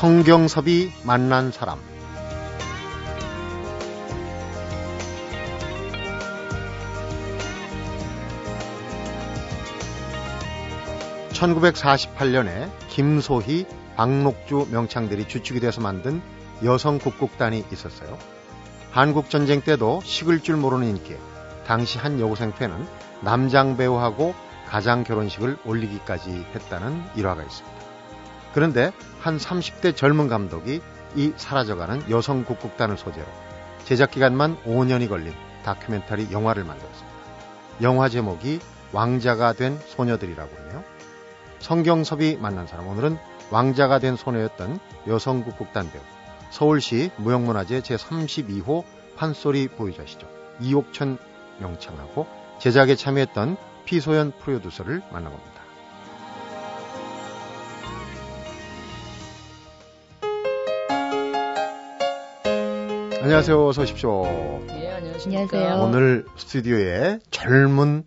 성경섭이 만난 사람 (1948년에) 김소희 박록주 명창들이 주축이 돼서 만든 여성 국국단이 있었어요. 한국 전쟁 때도 식을 줄 모르는 인기 당시 한 여고생 팬은 남장 배우하고 가장 결혼식을 올리기까지 했다는 일화가 있습니다. 그런데 한 30대 젊은 감독이 이 사라져가는 여성 국국단을 소재로 제작 기간만 5년이 걸린 다큐멘터리 영화를 만들었습니다. 영화 제목이 왕자가 된 소녀들이라고 하네요. 성경섭이 만난 사람 오늘은 왕자가 된 소녀였던 여성 국국단 배우 서울시 무형문화재 제32호 판소리 보유자시죠. 이옥천 명창하고 제작에 참여했던 피소연 프로듀서를 만나봅니다. 안녕하세요. 어서 오십시오. 예, 안녕하십니까. 안녕하세요. 오늘 스튜디오에 젊은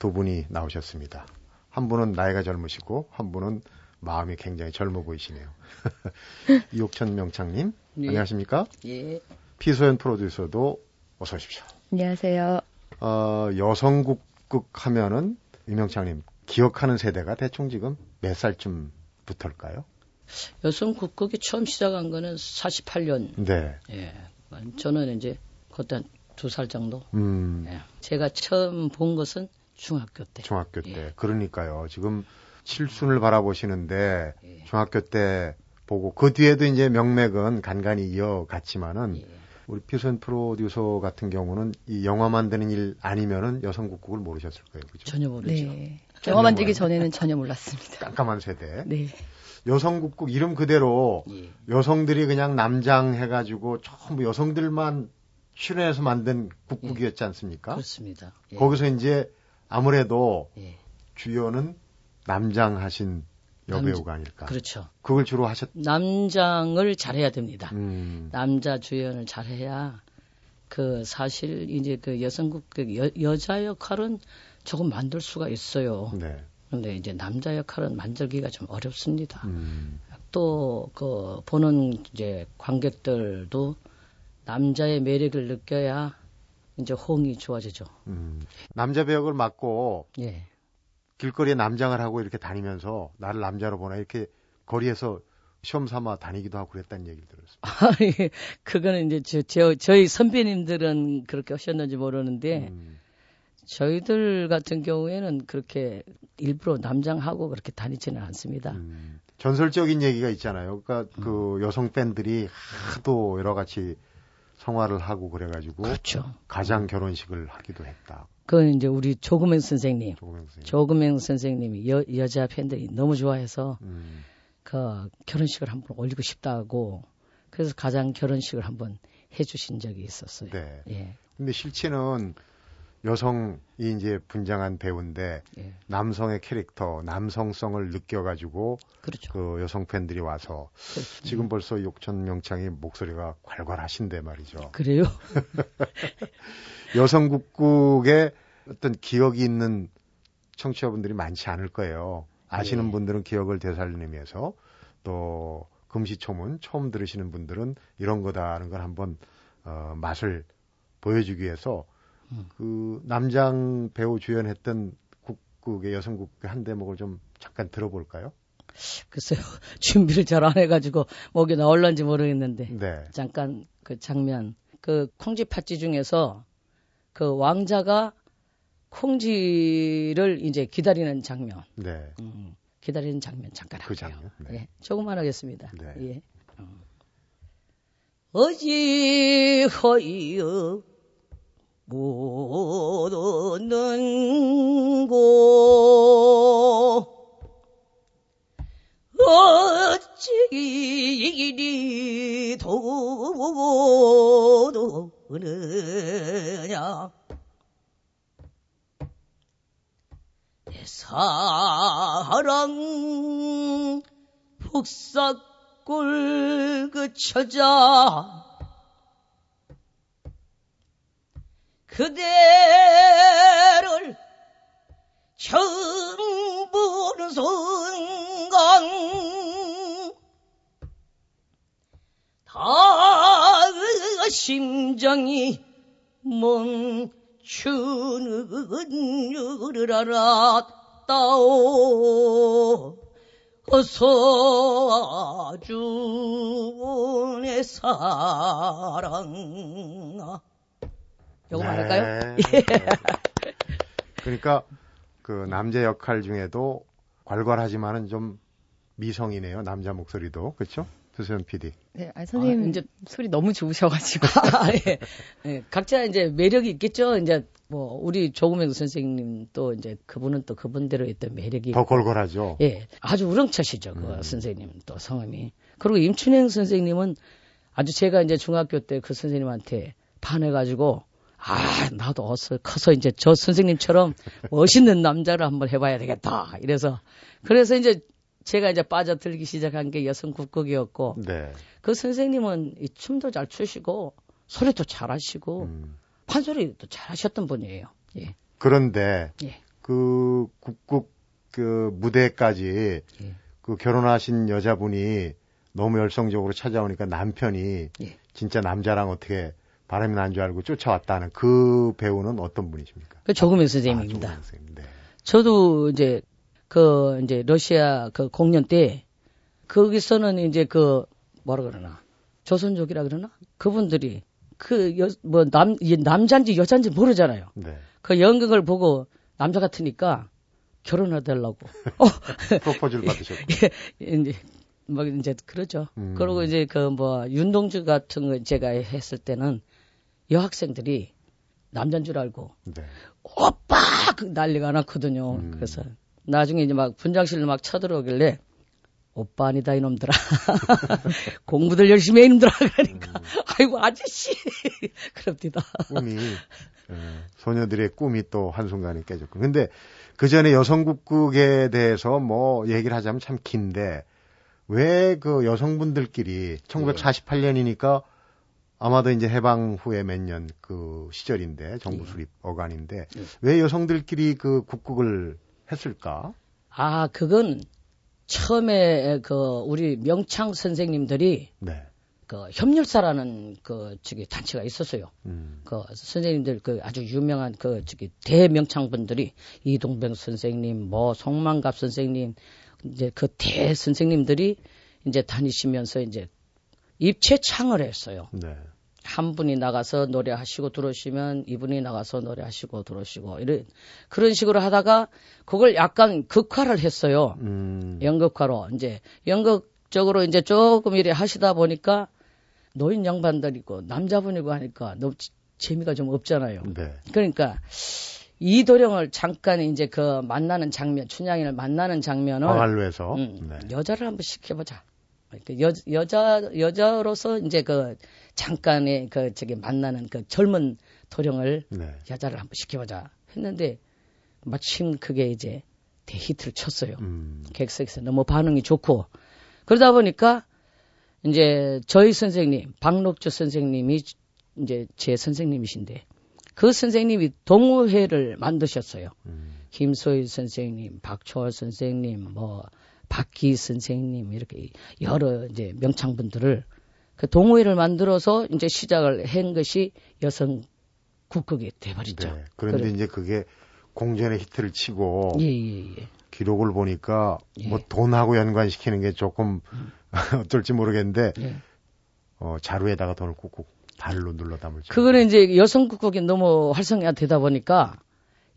두 분이 나오셨습니다. 한 분은 나이가 젊으시고 한 분은 마음이 굉장히 젊어 보이시네요. 이옥천 명창님, 예. 안녕하십니까? 예, 피소연 프로듀서도 어서 오십시오. 안녕하세요. 어, 여성국극 하면은 이명창님 기억하는 세대가 대충 지금 몇 살쯤부터일까요? 여성 국극이 처음 시작한 거는 48년. 네. 예, 저는 이제 그때 한 두 살 정도. 음, 예. 제가 처음 본 것은 중학교 때. 중학교 때. 예. 그러니까요. 지금 칠순을 바라보시는데 예. 중학교 때 보고 그 뒤에도 이제 명맥은 간간히 이어갔지만은 예. 우리 피소연 프로듀서 같은 경우는 이 영화 만드는 일 아니면은 여성국극을 모르셨을 거예요. 그죠? 전혀 모르죠. 네. 영화 만들기 전에는 전혀 몰랐습니다. 깜깜한 세대. 네. 여성국극 이름 그대로 예. 여성들이 그냥 남장 해가지고 전부 여성들만 출연해서 만든 국극이었지 않습니까? 그렇습니다. 예. 거기서 이제 아무래도 예. 주연은 남장 하신 여배우가 아닐까. 그렇죠. 그걸 주로 하셨. 남장을 잘해야 됩니다. 음, 남자 주연을 잘해야 그 사실 이제 그 여성국 그 여, 여자 역할은 조금 만들 수가 있어요. 네. 근데 이제 남자 역할은 만들기가 좀 어렵습니다. 음, 또그 보는 이제 관객들도 남자의 매력을 느껴야 이제 호응이 좋아지죠. 음. 남자 배역을 맡고 예. 길거리에 남장을 하고 이렇게 다니면서 나를 남자로 보나 이렇게 거리에서 시험 삼아 다니기도 하고 그랬다는 얘기를 들었습니다. 아, 그거는 이제 저, 저, 저희 선배님들은 그렇게 하셨는지 모르는데 음, 저희들 같은 경우에는 그렇게 일부러 남장하고 그렇게 다니지는 않습니다. 음. 전설적인 얘기가 있잖아요. 그러니까 그 여성 팬들이 하도 여러 가지 성화를 하고 그래가지고 그렇죠. 가장 결혼식을 하기도 했다. 그건 이제 우리 조금행 선생님, 조금영 선생님. 조금행 선생님이 여, 여자 팬들이 너무 좋아해서 음, 그 결혼식을 한번 올리고 싶다고 그래서 가장 결혼식을 한번 해주신 적이 있었어요. 네. 예, 근데 실체는 여성이 이제 분장한 배우인데 예, 남성의 캐릭터, 남성성을 느껴가지고 그렇죠. 그 여성 팬들이 와서 그렇죠. 지금 벌써 욕천 명창이 목소리가 괄괄하신데 말이죠. 그래요? 여성 국국에 어떤 기억이 있는 청취자분들이 많지 않을 거예요. 아시는 예. 분들은 기억을 되살리기 위해서 또 금시초문 처음 들으시는 분들은 이런 거다라는 걸 한번 어, 맛을 보여주기 위해서 음. 그 남장 배우 주연했던 국극의 여성국극의 한 대목을 좀 잠깐 들어볼까요? 글쎄요. 준비를 잘 안 해가지고 목이 나올란지 모르겠는데 네. 잠깐 그 장면 그 콩쥐 팥쥐 중에서 그 왕자가 콩쥐를 이제 기다리는 장면 네. 음, 기다리는 장면 잠깐 그 할게요. 장면. 네. 예, 조금만 하겠습니다. 네. 예. 어. 어찌하여 못 얻는 곳 어찌 이리 도느냐? 내 사랑 북삭골 그 처자 그대를 처음 보는 순간 아, 심정이 멈추는 알았다오. 어서주의 사랑 요거 말할까요? 네. 그러니까 그 남자 역할 중에도 괄괄하지만은 좀 미성이네요. 남자 목소리도 그렇죠? 두수연 PD. 네, 아니, 선생님 아, 이제- 소리 너무 좋으셔가지고. 아, 예. 예, 각자 이제 매력이 있겠죠. 이제 뭐 우리 조금영 선생님 또 이제 그분은 또 그분대로 있던 매력이 더 걸걸하죠. 예, 아주 우렁차시죠. 그 음. 선생님 또 성함이. 그리고 임춘행 선생님은 아주 제가 이제 중학교 때 그 선생님한테 반해가지고 아 나도 어서 커서 이제 저 선생님처럼 멋있는 남자를 한번 해봐야 되겠다. 이래서 그래서 이제 제가 이제 빠져들기 시작한 게 여성 국극이었고 네. 그 선생님은 이 춤도 잘 추시고 소리도 잘하시고 음. 판소리도 잘하셨던 분이에요. 예. 그런데 예. 그 국국 그 무대까지 예. 그 결혼하신 여자분이 너무 열성적으로 찾아오니까 남편이 예. 진짜 남자랑 어떻게 바람이 난 줄 알고 쫓아왔다는 그 배우는 어떤 분이십니까? 그 조금의 아, 선생님입니다. 조금 선생님. 네. 저도 이제 그 이제 러시아 그 공연 때 거기서는 이제 그 뭐라 그러나 조선족이라 그러나 그분들이 그뭐 남 남자인지 여자인지 모르잖아요. 네. 그 연극을 보고 남자 같으니까 결혼해달라고. 어, 프로포즈를 받으셨고. 예, 이제 뭐 이제 그러죠. 음. 그리고 이제 그 뭐 윤동주 같은 거 제가 했을 때는 여학생들이 남자인 줄 알고 네. 오빠 그 난리가 났거든요. 음. 그래서 나중에 이제 막 분장실로 막 쳐들어오길래 오빠 아니다 이놈들아 공부들 열심히 해 이놈들아 그러니까 음. 아이고 아저씨 그럽니다. 꿈이 예, 소녀들의 꿈이 또 한순간에 깨졌고. 근데 그 전에 여성국극에 대해서 뭐 얘기를 하자면 참 긴데 왜 그 여성분들끼리 1948년이니까 아마도 이제 해방 후에 몇 년 그 시절인데 정부 예. 수립 어간인데 예. 왜 여성들끼리 그 국극을 했을까? 아 그건 처음에 그 우리 명창 선생님들이 네. 그 협렬사라는 그 저기 단체가 있었어요. 음. 그 선생님들 그 아주 유명한 그 저기 대명창 분들이 이동병 선생님, 뭐 송만갑 선생님 이제 그 대 선생님들이 이제 다니시면서 이제 입체 창을 했어요. 네. 한 분이 나가서 노래하시고 들어오시면 이분이 나가서 노래하시고 들어오시고 이런 그런 식으로 하다가 그걸 약간 극화를 했어요. 음. 연극화로 이제 연극적으로 이제 조금 이래 하시다 보니까 노인 양반들이고 남자분이고 하니까 너무 지- 재미가 좀 없잖아요. 네. 그러니까 이도령을 잠깐 이제 그 만나는 장면, 춘향이를 만나는 장면을 광활루에서 음, 네. 여자를 한번 시켜보자. 그 여, 여자 여자로서 이제 그 잠깐의 그 저기 만나는 그 젊은 도령을 네. 여자를 한번 시켜보자 했는데 마침 그게 이제 대히트를 쳤어요. 음. 객석에서 너무 반응이 좋고 그러다 보니까 이제 저희 선생님 박록주 선생님이 이제 제 선생님이신데 그 선생님이 동호회를 만드셨어요. 음. 김소희 선생님, 박초월 선생님, 뭐 박기 선생님 이렇게 여러 이제 명창분들을 그 동호회를 만들어서 이제 시작을 한 것이 여성 국극이 돼버렸죠. 네. 그런데 그래. 이제 그게 공전의 히트를 치고 예, 예, 예. 기록을 보니까 예. 뭐 돈하고 연관시키는 게 조금 어떨지 모르겠는데 예. 어, 자루에다가 돈을 꾹꾹 발로 눌러 담을 줄. 그거는 이제 여성 국극이 너무 활성화 되다 보니까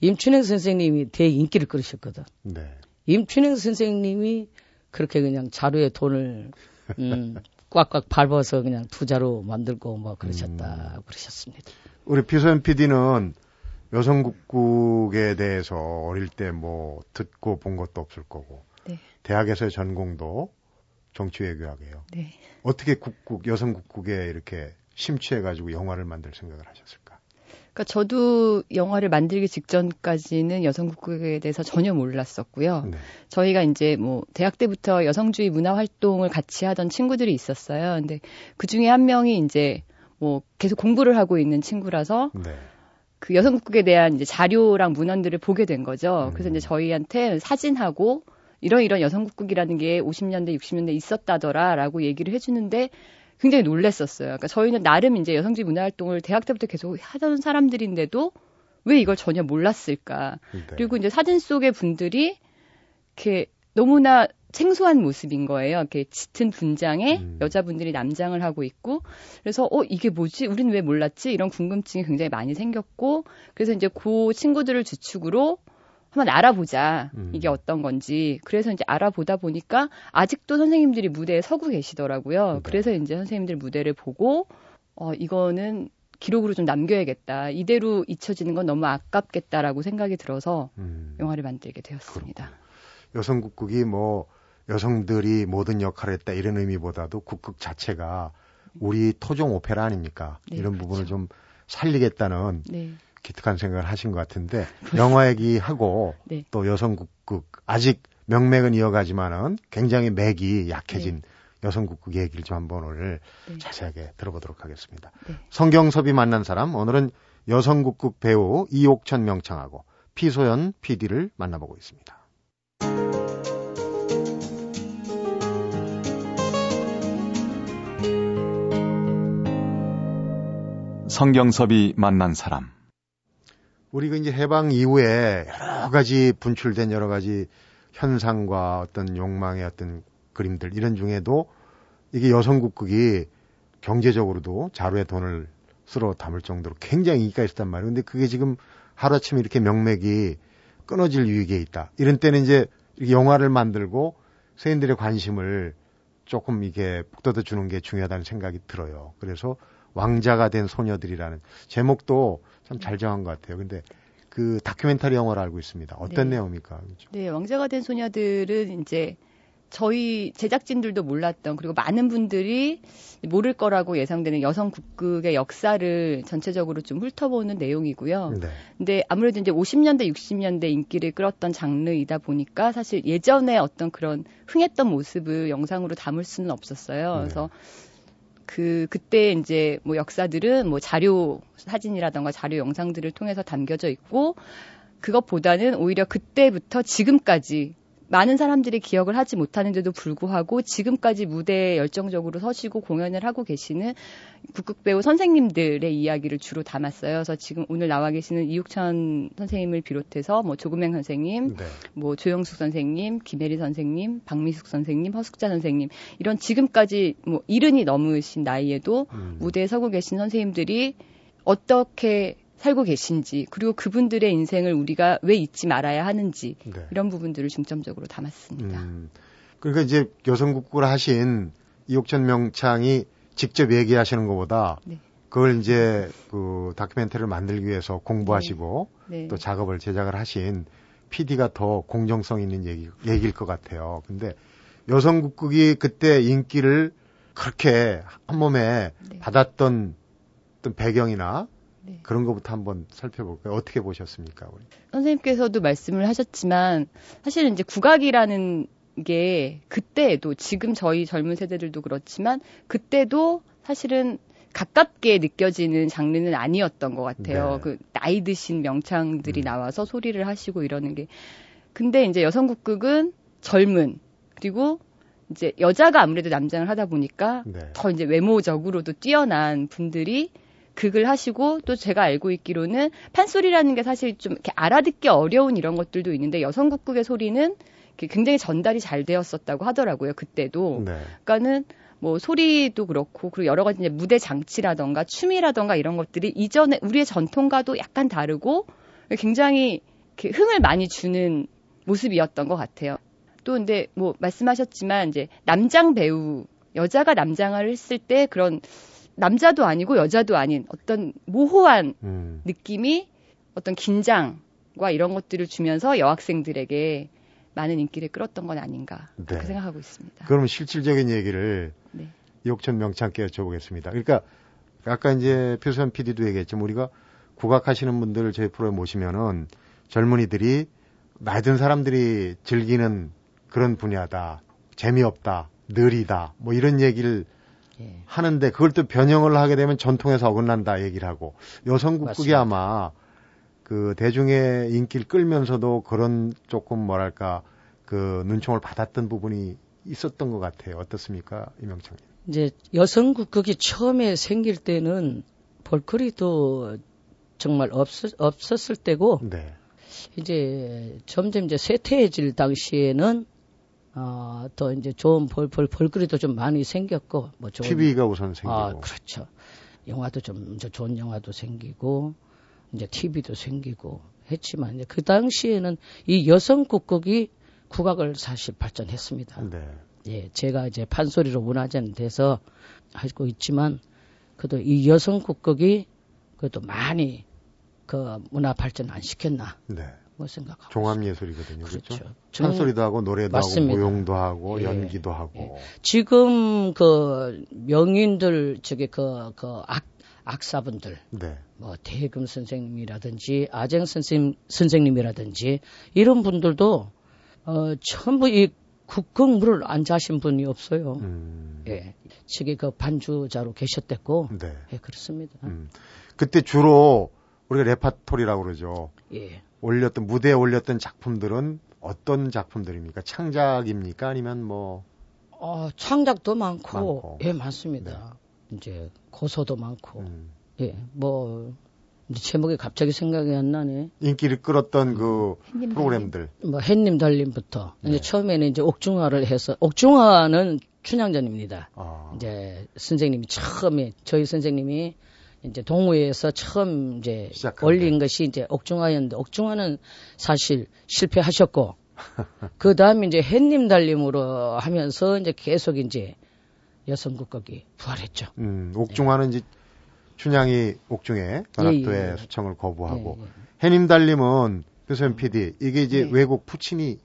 임춘행 선생님이 대인기를 끌으셨거든. 네. 임춘행 선생님이 그렇게 그냥 자루에 돈을 음, 꽉꽉 밟아서 그냥 투자로 만들고 뭐 그러셨다 그러셨습니다. 우리 피소연 PD는 여성국국에 대해서 어릴 때 뭐 듣고 본 것도 없을 거고 네. 대학에서의 전공도 정치외교학이에요. 네. 어떻게 국국 여성국국에 이렇게 심취해 가지고 영화를 만들 생각을 하셨을까? 그러니까 저도 영화를 만들기 직전까지는 여성국극에 대해서 전혀 몰랐었고요. 네. 저희가 이제 뭐 대학 때부터 여성주의 문화 활동을 같이 하던 친구들이 있었어요. 근데 그 중에 한 명이 이제 뭐 계속 공부를 하고 있는 친구라서 네. 그 여성국극에 대한 이제 자료랑 문헌들을 보게 된 거죠. 그래서 음. 이제 저희한테 사진하고 이런 이런 여성국극이라는 게 50년대, 60년대 있었다더라라고 얘기를 해주는데 굉장히 놀랬었어요. 그러니까 저희는 나름 이제 여성주의 문화 활동을 대학 때부터 계속 하던 사람들인데도 왜 이걸 전혀 몰랐을까? 네. 그리고 이제 사진 속의 분들이 이렇게 너무나 생소한 모습인 거예요. 이렇게 짙은 분장에 음. 여자분들이 남장을 하고 있고 그래서 어 이게 뭐지? 우린 왜 몰랐지? 이런 궁금증이 굉장히 많이 생겼고 그래서 이제 그 친구들을 주축으로 한번 알아보자. 음. 이게 어떤 건지. 그래서 이제 알아보다 보니까 아직도 선생님들이 무대에 서고 계시더라고요. 네. 그래서 이제 선생님들 무대를 보고 어 이거는 기록으로 좀 남겨야겠다. 이대로 잊혀지는 건 너무 아깝겠다라고 생각이 들어서 음. 영화를 만들게 되었습니다. 그렇구나. 여성국극이 뭐 여성들이 모든 역할을 했다 이런 의미보다도 국극 자체가 우리 토종 오페라 아닙니까? 네, 이런 그렇죠. 부분을 좀 살리겠다는 네. 기특한 생각을 하신 것 같은데 영화 얘기하고 네. 또 여성국극 아직 명맥은 이어가지만은 굉장히 맥이 약해진 네. 여성국극 얘기를 좀 한번 오늘 네. 자세하게 들어보도록 하겠습니다. 네. 성경섭이 만난 사람 오늘은 여성국극 배우 이옥천 명창하고 피소연 PD를 만나보고 있습니다. 성경섭이 만난 사람. 우리가 이제 해방 이후에 여러 가지 분출된 여러 가지 현상과 어떤 욕망의 어떤 그림들 이런 중에도 이게 여성국극이 경제적으로도 자루에 돈을 쓸어 담을 정도로 굉장히 인기가 있었단 말이에요. 근데 그게 지금 하루아침에 이렇게 명맥이 끊어질 위기에 있다. 이런 때는 이제 영화를 만들고 세인들의 관심을 조금 이게 북돋아 주는 게 중요하다는 생각이 들어요. 그래서 왕자가 된 소녀들이라는 제목도 참 잘 정한 것 같아요. 근데 그 다큐멘터리 영화를 알고 있습니다. 어떤 네. 내용입니까? 그렇죠? 네, 왕자가 된 소녀들은 이제 저희 제작진들도 몰랐던 그리고 많은 분들이 모를 거라고 예상되는 여성 국극의 역사를 전체적으로 좀 훑어보는 내용이고요. 네. 근데 아무래도 이제 50년대, 60년대 인기를 끌었던 장르이다 보니까 사실 예전에 어떤 그런 흥했던 모습을 영상으로 담을 수는 없었어요. 네. 그래서 그 그때 이제 뭐 역사들은 뭐 자료 사진이라던가 자료 영상들을 통해서 담겨져 있고 그것보다는 오히려 그때부터 지금까지 많은 사람들이 기억을 하지 못하는데도 불구하고 지금까지 무대에 열정적으로 서시고 공연을 하고 계시는 북극 배우 선생님들의 이야기를 주로 담았어요. 그래서 지금 오늘 나와 계시는 이육천 선생님을 비롯해서 뭐 조금행 선생님, 네. 뭐 조영숙 선생님, 김혜리 선생님, 박미숙 선생님, 허숙자 선생님 이런 지금까지 뭐 이른이 넘으신 나이에도 음. 무대에 서고 계신 선생님들이 어떻게 살고 계신지 그리고 그분들의 인생을 우리가 왜 잊지 말아야 하는지 네. 이런 부분들을 중점적으로 담았습니다. 음, 그러니까 이제 여성국구를 하신 이옥천 명창이 직접 얘기하시는 것보다 네. 그걸 이제 그 다큐멘터리를 만들기 위해서 공부하시고 네. 네. 또 작업을 제작을 하신 PD가 더 공정성 있는 얘기, 얘기일 것 같아요. 근데 여성국극이 그때 인기를 그렇게 한 몸에 네. 받았던 어떤 배경이나 네. 그런 것부터 한번 살펴볼까요? 어떻게 보셨습니까? 우리? 선생님께서도 말씀을 하셨지만 사실은 이제 국악이라는 게 그때도 지금 저희 젊은 세대들도 그렇지만 그때도 사실은 가깝게 느껴지는 장르는 아니었던 것 같아요. 네. 그 나이 드신 명창들이 음. 나와서 소리를 하시고 이러는 게. 근데 이제 여성 국극은 젊은 그리고 이제 여자가 아무래도 남장을 하다 보니까 네. 더 이제 외모적으로도 뛰어난 분들이 극을 하시고 또 제가 알고 있기로는 판소리라는 게 사실 좀 이렇게 알아듣기 어려운 이런 것들도 있는데 여성 국극의 소리는 굉장히 전달이 잘 되었었다고 하더라고요. 그때도. 네. 그러니까는 뭐 소리도 그렇고 그리고 여러 가지 이제 무대 장치라던가 춤이라던가 이런 것들이 이전에 우리의 전통과도 약간 다르고 굉장히 흥을 많이 주는 모습이었던 것 같아요. 또 근데 뭐 말씀하셨지만 이제 남장 배우 여자가 남장을 했을 때 그런 남자도 아니고 여자도 아닌 어떤 모호한 음. 느낌이 어떤 긴장과 이런 것들을 주면서 여학생들에게 많은 인기를 끌었던 건 아닌가 그렇게 네. 생각하고 있습니다. 그러면 실질적인 얘기를 네. 이옥천 명창께 여쭤보겠습니다. 그러니까 아까 이제 표수현 PD도 얘기했지만 우리가 국악하시는 분들 저희 프로에 모시면은 젊은이들이 나이 든 사람들이 즐기는 그런 분야다. 재미없다. 느리다. 뭐 이런 얘기를 예. 하는데 그걸 또 변형을 하게 되면 전통에서 어긋난다 얘기를 하고 여성국극이 아마 그 대중의 인기를 끌면서도 그런 조금 뭐랄까 그 눈총을 받았던 부분이 있었던 것 같아요. 어떻습니까, 이명창님? 이제 여성 국극이 처음에 생길 때는 볼거리 도 정말 없었, 없었을 때고 네. 이제 점점 이제 쇠퇴해질 당시에는 어, 또 이제 좋은 볼, 볼, 볼거리도 좀 많이 생겼고 뭐 좋은 TV가 우선 생기고. 아, 그렇죠. 영화도 좀 이제 좋은 영화도 생기고 이제 TV도 생기고 했지만 이제 그 당시에는 이 여성 국극이 국악을 사실 발전했습니다. 네. 예, 제가 이제 판소리로 문화재는 돼서 하고 있지만 그래도 이 여성 국극이 그래도 많이 그 문화 발전 안 시켰나 네. 뭐 생각하고 종합 예술이거든요. 그렇죠. 그렇죠. 찬소리도 하고 노래도 맞습니다. 하고 무용도 하고 예. 연기도 하고. 지금 그 명인들 저기 그그악 악사분들 네. 뭐 대금 선생님이라든지 아쟁 선생님 선생님이라든지 이런 분들도 어 전부 이 국극물을 안 자신 분이 없어요. 음. 예. 측에 그 반주자로 계셨댔고 네. 예, 그렇습니다. 음. 그때 주로 우리가 레파토리라고 그러죠. 예. 올렸던 무대에 올렸던 작품들은 어떤 작품들입니까? 창작입니까? 아니면 뭐 어, 창작도 많고, 많고. 예, 많습니다. 이제 고소도 많고, 음. 예, 뭐 이제 제목이 갑자기 생각이 안 나네. 인기를 끌었던 그 햇님 프로그램들. 뭐 햇님 달림부터 네. 이제 처음에는 이제 옥중화를 해서 옥중화는 춘향전입니다. 아. 이제 선생님이 처음에 저희 선생님이 이제 동호회에서 처음 이제 시작한 올린 게. 것이 이제 옥중화였는데 옥중화는 사실 실패하셨고 그 다음에 이제 햇님 달림으로 하면서 이제 계속 이제 여성국극이 부활했죠. 음, 옥중화는 이제 춘향이 옥중에 연합도의 예, 예. 수청을 거부하고 예, 예. 해님 달림은 표소연 PD 이게 이제 네. 외국 푸치니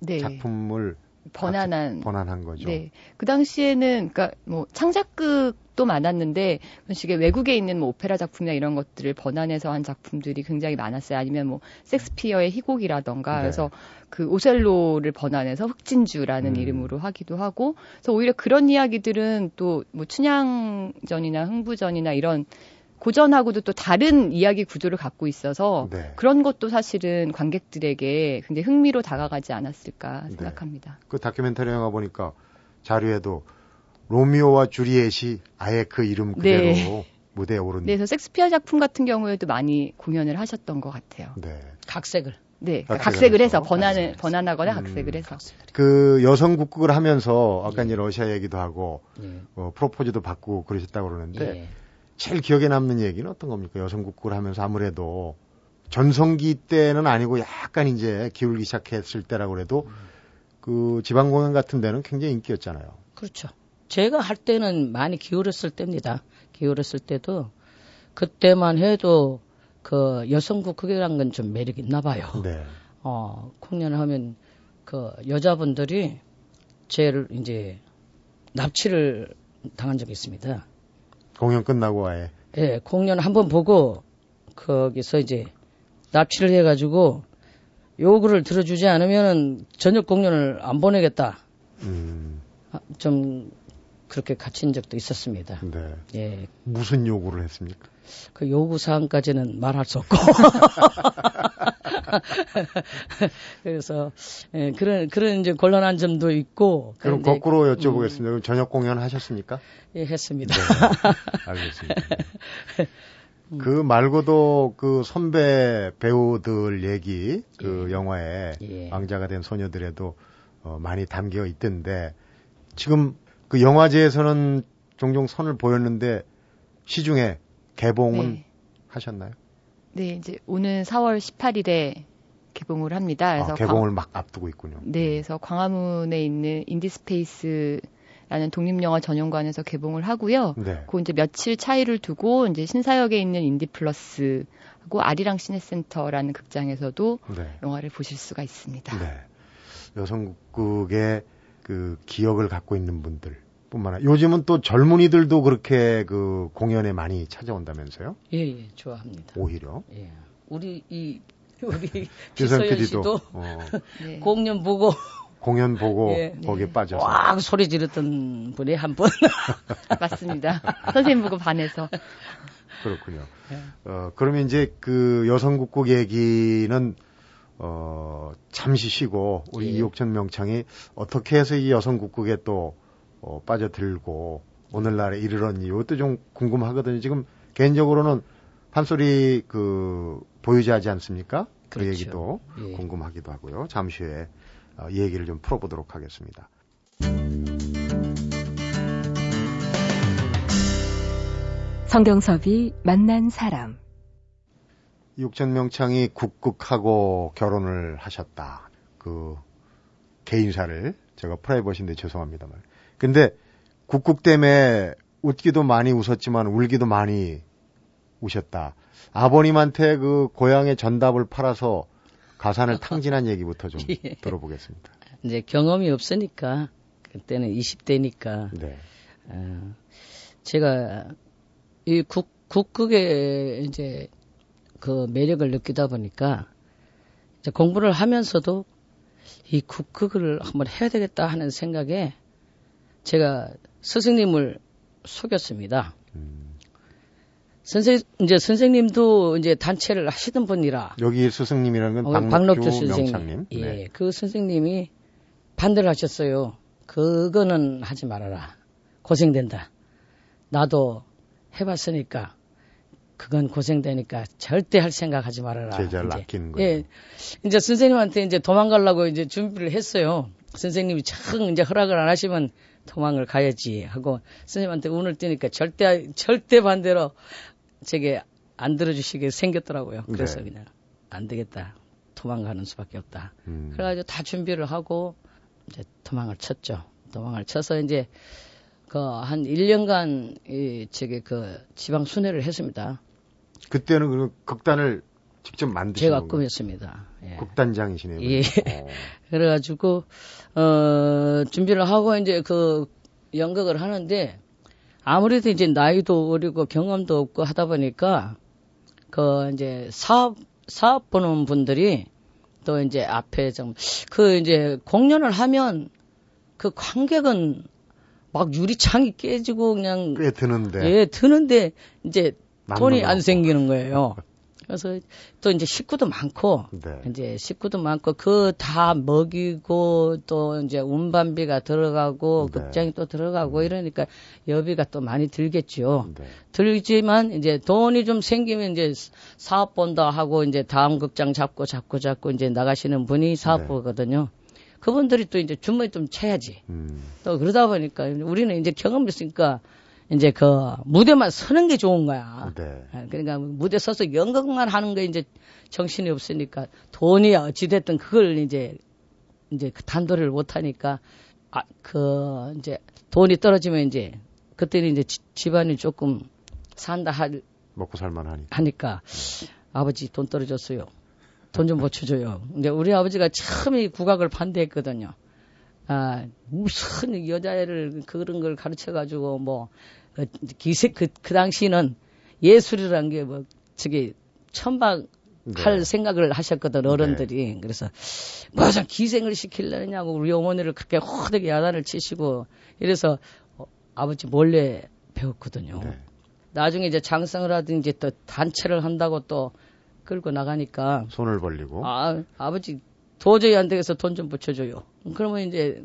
네. 작품을 번안한 번안한 거죠. 네. 그 당시에는 그러니까 뭐 창작극도 많았는데 그런 식의 외국에 있는 뭐 오페라 작품이나 이런 것들을 번안해서 한 작품들이 굉장히 많았어요. 아니면 뭐 섹스피어의 희곡이라던가 네. 그래서 그 오셀로를 번안해서 흑진주라는 음. 이름으로 하기도 하고 그래서 오히려 그런 이야기들은 또 뭐 춘향전이나 흥부전이나 이런 고전하고도 또 다른 이야기 구조를 갖고 있어서 네. 그런 것도 사실은 관객들에게 굉장히 흥미로 다가가지 않았을까 네. 생각합니다. 그 다큐멘터리 영화 보니까 자료에도 로미오와 주리엣이 아예 그 이름 그대로 네. 무대에 오른. 네, 그래서 섹스피어 작품 같은 경우에도 많이 공연을 하셨던 것 같아요. 네. 각색을 네, 각색을 각색을 해서 해서. 번안을 각색을 번안하거나 음, 각색을 해서. 그 여성 국극을 하면서 아까 예. 이제 러시아 얘기도 하고 예. 어, 프로포즈도 받고 그러셨다고 그러는데 예. 제일 기억에 남는 얘기는 어떤 겁니까? 여성 국극을 하면서 아무래도 전성기 때는 아니고 약간 이제 기울기 시작했을 때라고 그래도 그 지방 공연 같은 데는 굉장히 인기였잖아요. 그렇죠. 제가 할 때는 많이 기울었을 때입니다. 기울었을 때도 그때만 해도 그 여성국극이라는 건좀 매력 있나 봐요. 네. 어, 공연을 하면 그 여자분들이 쟤를 이제 납치를 당한 적이 있습니다. 공연 끝나고 아예 예, 공연 한 번 보고 거기서 이제 납치를 해가지고 요구를 들어주지 않으면은 저녁 공연을 안 보내겠다. 음, 아, 좀 그렇게 갇힌 적도 있었습니다. 네. 예, 무슨 요구를 했습니까? 그 요구 사항까지는 말할 수 없고. 그래서 예, 그런 그런 이제 곤란한 점도 있고. 그럼 거꾸로 여쭤보겠습니다. 그럼 저녁 공연 하셨습니까? 예, 했습니다. 네, 알겠습니다. 그 말고도 그 선배 배우들 얘기 그 영화에 예. 왕자가 된 소녀들에도 어, 많이 담겨 있던데 지금 그 영화제에서는 종종 선을 보였는데 시중에 개봉은 네. 하셨나요? 네, 이제 오는 4월 18일에 개봉을 합니다. 그래서 아, 개봉을 막 앞두고 있군요. 광, 네, 그래서 광화문에 있는 인디스페이스 라는 독립영화 전용관에서 개봉을 하고요. 네. 그 이제 며칠 차이를 두고 이제 신사역에 있는 인디플러스하고 아리랑 시네센터라는 극장에서도 네. 영화를 보실 수가 있습니다. 네. 여성국극의 기억을 갖고 있는 분들 뿐만 아니라 요즘은 또 젊은이들도 그렇게 그 공연에 많이 찾아온다면서요? 예, 예, 좋아합니다. 오히려. 예. 우리 이 우리 기서연 PD도 씨도 어, 네. 공연 보고 공연 보고 예. 거기에 네. 빠져서 꽉 소리 지르던 분이 한 분. 맞습니다. 선생님 보고 반해서. 그렇군요. 예. 어, 그러면 이제 그 여성국국 얘기는 어, 잠시 쉬고 우리 예. 이옥천 명창이 어떻게 해서 이 여성국국에 또 어, 빠져들고 오늘날에 이르렀니? 이것도 좀 궁금하거든요. 지금 개인적으로는 판소리 그 보유지 하지 않습니까? 그 그렇죠. 얘기도 예. 궁금하기도 하고요. 잠시 후에 어, 이 얘기를 좀 풀어보도록 하겠습니다. 성경섭이 만난 사람. 육전 명창이 국국하고 결혼을 하셨다. 그 개인사를 제가 프라이버시인데 죄송합니다만. 근데 국국 때문에 웃기도 많이 웃었지만 울기도 많이 우셨다. 아버님한테 그 고향의 전답을 팔아서 가산을 탕진한 얘기부터 좀 예. 들어보겠습니다. 이제 경험이 없으니까 그때는 20대니까 네. 어, 제가 이 국, 국극에 이제 그 매력을 느끼다 보니까 공부를 하면서도 이 국극을 한번 해야 되겠다 하는 생각에 제가 스승님을 속였습니다. 음. 선생 이제 선생님도 이제 단체를 하시던 분이라 여기 스승님이라는 건 어, 박록주, 박록주 선생님. 명창님. 예, 네. 그 선생님이 반대를 하셨어요. 그거는 하지 말아라. 고생된다. 나도 해봤으니까 그건 고생되니까 절대 할 생각하지 말아라. 제자를 이제. 아끼는 거예요. 예, 이제 선생님한테 이제 도망가려고 이제 준비를 했어요. 선생님이 참 이제 허락을 안 하시면 도망을 가야지 하고 선생님한테 운을 띄니까 절대 절대 반대로 저게 안 들어주시게 생겼더라고요. 그래서 네. 그냥 안 되겠다. 도망가는 수밖에 없다. 음. 그래가지고 다 준비를 하고 이제 도망을 쳤죠. 도망을 쳐서 이제 그 한 1년간 이 저기 그 지방 순회를 했습니다. 그때는 그 극단을 직접 만드신 제가 건가요? 꾸몄습니다. 예. 극단장이시네요. 예. 어. 그래가지고 어 준비를 하고 이제 그 연극을 하는데 아무래도 이제 나이도 어리고 경험도 없고 하다 보니까 그 이제 사업 사업 보는 분들이 또 이제 앞에 좀 그 이제 공연을 하면 그 관객은 막 유리창이 깨지고 그냥 꽤 드는데 예 드는데 이제 돈이 안 거. 생기는 거예요. 그래서 또 이제 식구도 많고 네. 이제 식구도 많고 그 다 먹이고 또 이제 운반비가 들어가고 네. 극장이 또 들어가고 이러니까 여비가 또 많이 들겠죠. 네. 들지만 이제 돈이 좀 생기면 이제 사업 본다 하고 이제 다음 극장 잡고 잡고 잡고 이제 나가시는 분이 사업 네. 보거든요. 그분들이 또 이제 주머니 좀 채야지. 음. 또 그러다 보니까 우리는 이제 경험이 있으니까 이제 그 무대만 서는 게 좋은 거야. 네. 아, 그러니까 무대 서서 연극만 하는 게 이제 정신이 없으니까 돈이 어찌됐든 그걸 이제 이제 그 단도리를 못 하니까 아, 그 이제 돈이 떨어지면 이제 그때는 이제 지- 집안이 조금 산다 할, 먹고 살만 하니. 하니까 아버지 돈 떨어졌어요. 돈 좀 보쳐줘요. 근데 우리 아버지가 처음에 국악을 반대했거든요. 아, 무슨 여자애를 그런 걸 가르쳐 가지고 뭐, 어, 기세, 그, 그 당시는 예술이라는 게 뭐, 저기, 천박 할 네. 생각을 하셨거든, 어른들이. 그래서, 무슨 기생을 시키려냐고 우리 어머니를 그렇게 호되게 야단을 치시고, 이래서 어, 아버지 몰래 배웠거든요. 네. 나중에 이제 장성을 하든지 또 단체를 한다고 또 끌고 나가니까, 손을 벌리고 아, 아버지 도저히 안 되겠어 돈 좀 붙여줘요. 그러면 이제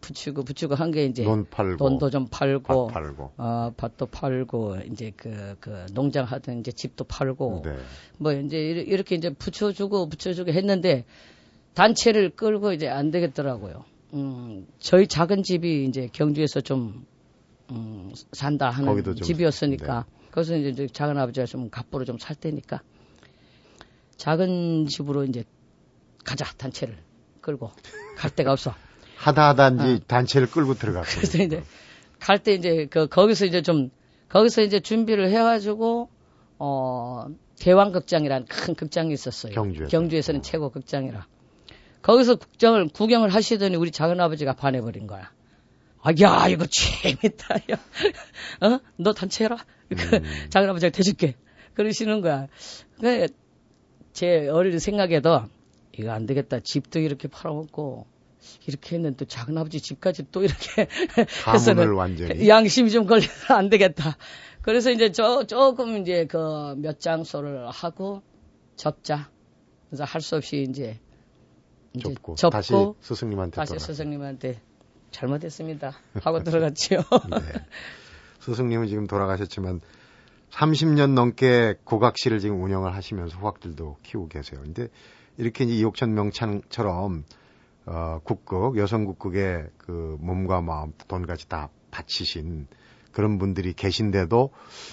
붙이고 붙이고 한 게 이제 논 팔고 돈도 좀 팔고, 밭 팔고. 어, 밭도 팔고 이제 그, 그 농장 하던 이제 집도 팔고 네. 뭐 이제 이렇게 이제 붙여주고 붙여주고 했는데 단체를 끌고 이제 안 되겠더라고요. 음, 저희 작은 집이 이제 경주에서 좀 음, 산다 하는 좀- 네. 집이었으니까 그래서 이제 작은 아버지가 좀 갑부로 좀 살 때니까 작은 집으로 이제 가자 단체를 끌고 갈 데가 없어. 하다 하다인지 단체를 끌고 들어갔어요. 아. 그래서 이제 갈 때 이제 그 거기서 이제 좀 거기서 이제 준비를 해가지고 어 대왕극장이라는 큰 극장이 있었어요. 경주에서. 는 최고 극장이라. 거기서 극장을 구경을 하시더니 우리 작은 아버지가 반해버린 거야. 아, 야, 이거 재밌다, 야. 어? 너 단체 해라. 그 음. 작은 아버지가 대줄게. 그러시는 거야. 그, 제 어릴 생각에도 이거 안 되겠다. 집도 이렇게 팔아먹고 이렇게 했는데 또 작은 아버지 집까지 또 이렇게 해서는 완전히. 양심이 좀 걸려서 안 되겠다. 그래서 이제 저 조금 이제 그 몇 장소를 하고 접자. 그래서 할 수 없이 이제 이제 접고, 접고 다시 스승님한테 다시 돌아. 스승님한테 잘못했습니다. 하고 들어갔지요. 네. 스승님은 지금 돌아가셨지만 30년 넘게 고각실을 지금 운영을 하시면서 후학들도 키우고 계세요. 근데 이렇게 이제 이옥천 명창처럼 어, 국극, 여성 국극에 그 몸과 마음, 돈까지 다 바치신 그런 분들이 계신데도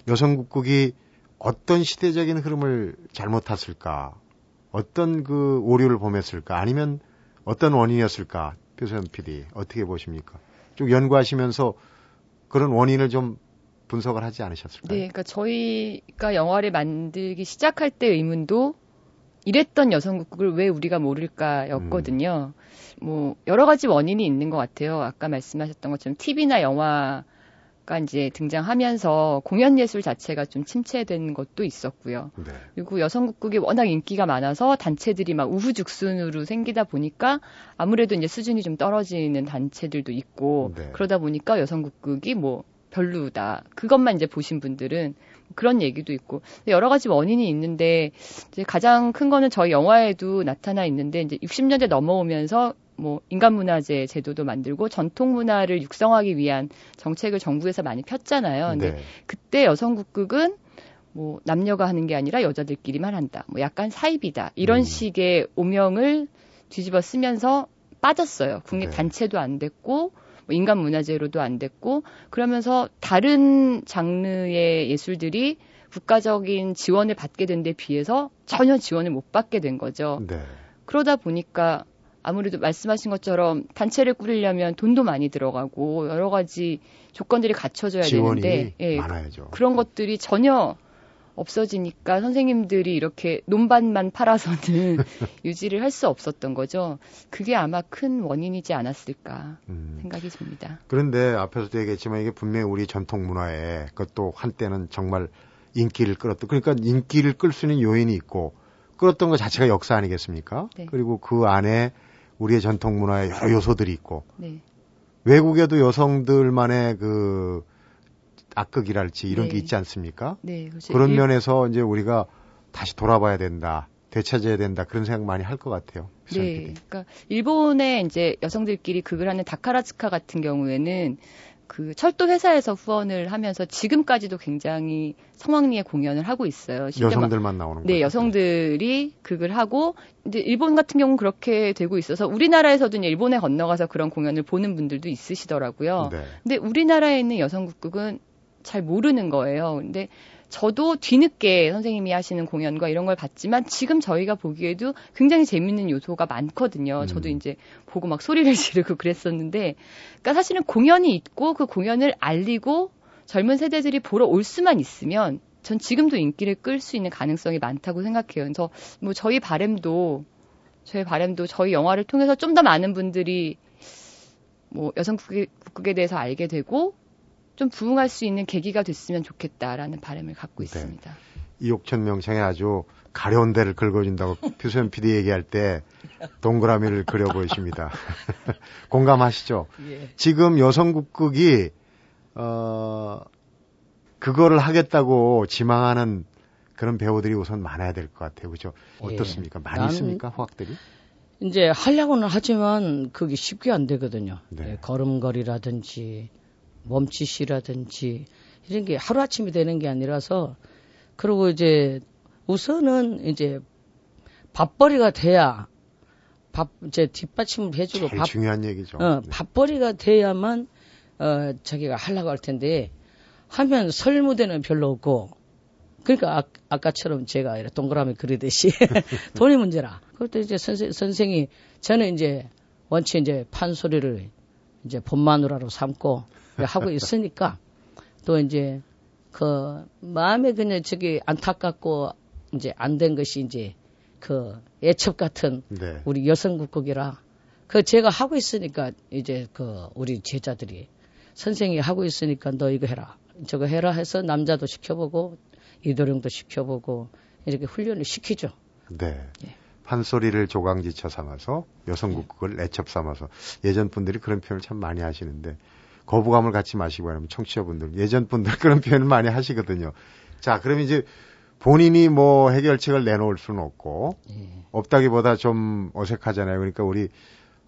여성 국극이 어떤 시대적인 흐름을 잘못 탔을까? 어떤 그 오류를 범했을까? 아니면 어떤 원인이었을까? 표선 PD 어떻게 보십니까? 쭉 연구하시면서 그런 원인을 좀 분석을 하지 않으셨을까요? 네, 그러니까 저희가 영화를 만들기 시작할 때 의문도 이랬던 여성국극을 왜 우리가 모를까였거든요. 음. 뭐 여러 가지 원인이 있는 것 같아요. 아까 말씀하셨던 것처럼 TV나 영화가 이제 등장하면서 공연 예술 자체가 좀 침체된 것도 있었고요. 네. 그리고 여성국극이 워낙 인기가 많아서 단체들이 막 우후죽순으로 생기다 보니까 아무래도 이제 수준이 좀 떨어지는 단체들도 있고 네. 그러다 보니까 여성국극이 뭐 별로다. 그것만 이제 보신 분들은 그런 얘기도 있고 여러 가지 원인이 있는데 이제 가장 큰 거는 저희 영화에도 나타나 있는데 이제 60년대 넘어오면서 뭐 인간문화재 제도도 만들고 전통 문화를 육성하기 위한 정책을 정부에서 많이 폈잖아요. 근데 네. 그때 여성 국극은 뭐 남녀가 하는 게 아니라 여자들끼리만 한다. 뭐 약간 사입이다. 이런 음. 식의 오명을 뒤집어 쓰면서 빠졌어요. 국립 네. 단체도 안 됐고 뭐 인간 문화재로도 안 됐고 그러면서 다른 장르의 예술들이 국가적인 지원을 받게 된 데 비해서 전혀 지원을 못 받게 된 거죠. 네. 그러다 보니까 아무래도 말씀하신 것처럼 단체를 꾸리려면 돈도 많이 들어가고 여러 가지 조건들이 갖춰져야 되는데 예, 많아야죠. 그런 것들이 전혀 없어지니까 선생님들이 이렇게 논반만 팔아서는 유지를 할 수 없었던 거죠. 그게 아마 큰 원인이지 않았을까 음. 생각이 듭니다. 그런데 앞에서도 얘기했지만 이게 분명히 우리 전통 문화에 그것도 한때는 정말 인기를 끌었던 그러니까 인기를 끌 수 있는 요인이 있고 끌었던 것 자체가 역사 아니겠습니까? 네. 그리고 그 안에 우리의 전통 문화의 여러 요소들이 있고 네. 외국에도 여성들만의 그 악극이랄지 이런 네. 게 있지 않습니까? 네, 그렇죠. 그런 일... 면에서 이제 우리가 다시 돌아봐야 된다. 되찾아야 된다 그런 생각 많이 할 것 같아요. 네, 그러니까 일본의 이제 여성들끼리 극을 하는 다카라츠카 같은 경우에는 그 철도 회사에서 후원을 하면서 지금까지도 굉장히 성황리에 공연을 하고 있어요. 여성들만 나오는 네, 거죠. 여성들이 극을 하고 이제 일본 같은 경우는 그렇게 되고 있어서 우리나라에서도 일본에 건너가서 그런 공연을 보는 분들도 있으시더라고요. 네. 근데 우리나라에 있는 여성 국극은 잘 모르는 거예요. 근데 저도 뒤늦게 선생님이 하시는 공연과 이런 걸 봤지만 지금 저희가 보기에도 굉장히 재밌는 요소가 많거든요. 음. 저도 이제 보고 막 소리를 지르고 그랬었는데, 그러니까 사실은 공연이 있고 그 공연을 알리고 젊은 세대들이 보러 올 수만 있으면 전 지금도 인기를 끌 수 있는 가능성이 많다고 생각해요. 그래서 뭐 저희 바램도 저희 바램도 저희 영화를 통해서 좀 더 많은 분들이 뭐 여성 국극에 대해서 알게 되고 좀 부응할 수 있는 계기가 됐으면 좋겠다라는 바람을 갖고 네. 있습니다. 이옥천 명창에 아주 가려운 데를 긁어준다고 표소연 PD 얘기할 때 동그라미를 그려 보이십니다. 공감하시죠? 예. 지금 여성국극이 어 그거를 하겠다고 지망하는 그런 배우들이 우선 많아야 될 것 같아요. 그죠? 예. 어떻습니까? 예. 많이 있습니까? 후학들이? 이제 하려고는 하지만 그게 쉽게 안 되거든요. 네. 예, 걸음걸이라든지 몸짓이라든지 이런 게 하루아침에 되는 게 아니라서 그리고 이제 우선은 이제 밥벌이가 돼야 밥 이제 뒷받침을 해주고 밥 중요한 얘기죠. 어, 네. 밥벌이가 돼야만 어 자기가 하려고 할 텐데 하면 설 무대는 별로 없고 그러니까 아, 아까처럼 제가 동그라미 그리듯이 돈이 문제라. 그것도 이제 선생 선생이 저는 이제 원체 이제 판소리를 이제 본마누라로 삼고 하고 있으니까 또 이제 그 마음에 그냥 저기 안타깝고 이제 안 된 것이 이제 그 애첩 같은 네. 우리 여성국극이라 그 제가 하고 있으니까 이제 그 우리 제자들이 선생이 하고 있으니까 너 이거 해라 저거 해라 해서 남자도 시켜보고 이도령도 시켜보고 이렇게 훈련을 시키죠. 네. 예. 판소리를 조강지처 삼아서 여성 국극을 애첩 삼아서 예전 분들이 그런 표현을 참 많이 하시는데 거부감을 갖지 마시고 하면 청취자분들 예전 분들 그런 표현을 많이 하시거든요. 자, 그럼 이제 본인이 뭐 해결책을 내놓을 수는 없고 예. 없다기보다 좀 어색하잖아요. 그러니까 우리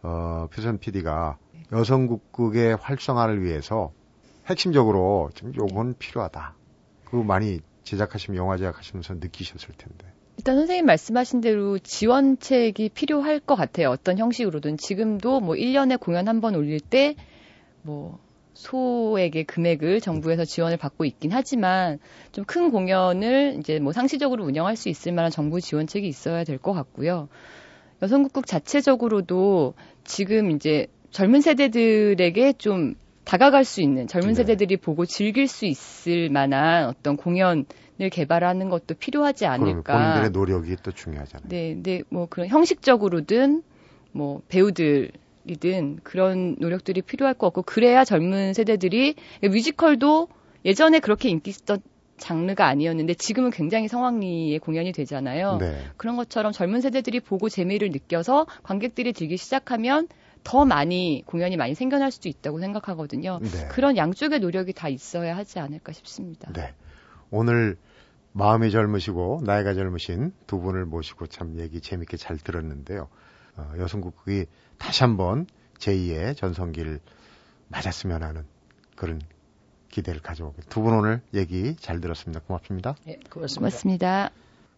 어 표선 PD가 여성국극의 활성화를 위해서 핵심적으로 좀 요건 필요하다. 그 많이 제작하시면 영화 제작하시면서 느끼셨을 텐데. 일단 선생님 말씀하신 대로 지원책이 필요할 것 같아요. 어떤 형식으로든. 지금도 뭐 1년에 공연 한 번 올릴 때, 뭐, 소에게 금액을 정부에서 지원을 받고 있긴 하지만, 좀 큰 공연을 이제 뭐 상시적으로 운영할 수 있을 만한 정부 지원책이 있어야 될 것 같고요. 여성국국 자체적으로도 지금 이제 젊은 세대들에게 좀 다가갈 수 있는 젊은 네. 세대들이 보고 즐길 수 있을 만한 어떤 공연을 개발하는 것도 필요하지 않을까. 본인들의 노력이 또 중요하잖아요. 네, 근데 뭐 그런 형식적으로든 뭐 배우들 이든 그런 노력들이 필요할 것 같고 그래야 젊은 세대들이 뮤지컬도 예전에 그렇게 인기 있었던 장르가 아니었는데 지금은 굉장히 성황리에 공연이 되잖아요. 네. 그런 것처럼 젊은 세대들이 보고 재미를 느껴서 관객들이 들기 시작하면 더 많이 공연이 많이 생겨날 수도 있다고 생각하거든요. 네. 그런 양쪽의 노력이 다 있어야 하지 않을까 싶습니다. 네. 오늘 마음이 젊으시고 나이가 젊으신 두 분을 모시고 참 얘기 재밌게 잘 들었는데요. 어, 여성국극이 다시 한번 제2의 전성기를 맞았으면 하는 그런 기대를 가져오게. 두분 오늘 얘기 잘 들었습니다. 고맙습니다. 예, 고맙습니다. 고맙습니다.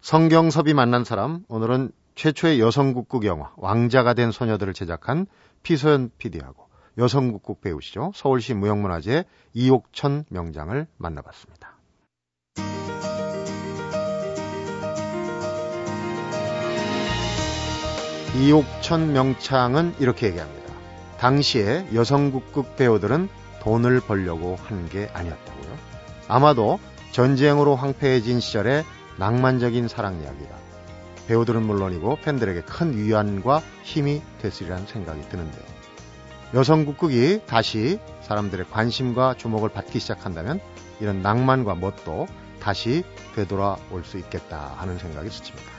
성경섭이 만난 사람 오늘은 최초의 여성국극 영화 왕자가 된 소녀들을 제작한 피소연 PD하고 여성국극 배우시죠 서울시 무형문화재 이옥천 명장을 만나봤습니다. 이옥천 명창은 이렇게 얘기합니다. 당시에 여성국극 배우들은 돈을 벌려고 한 게 아니었다고요. 아마도 전쟁으로 황폐해진 시절의 낭만적인 사랑 이야기가 배우들은 물론이고 팬들에게 큰 위안과 힘이 됐으리란 생각이 드는데요. 여성국극이 다시 사람들의 관심과 주목을 받기 시작한다면 이런 낭만과 멋도 다시 되돌아올 수 있겠다 하는 생각이 스칩니다.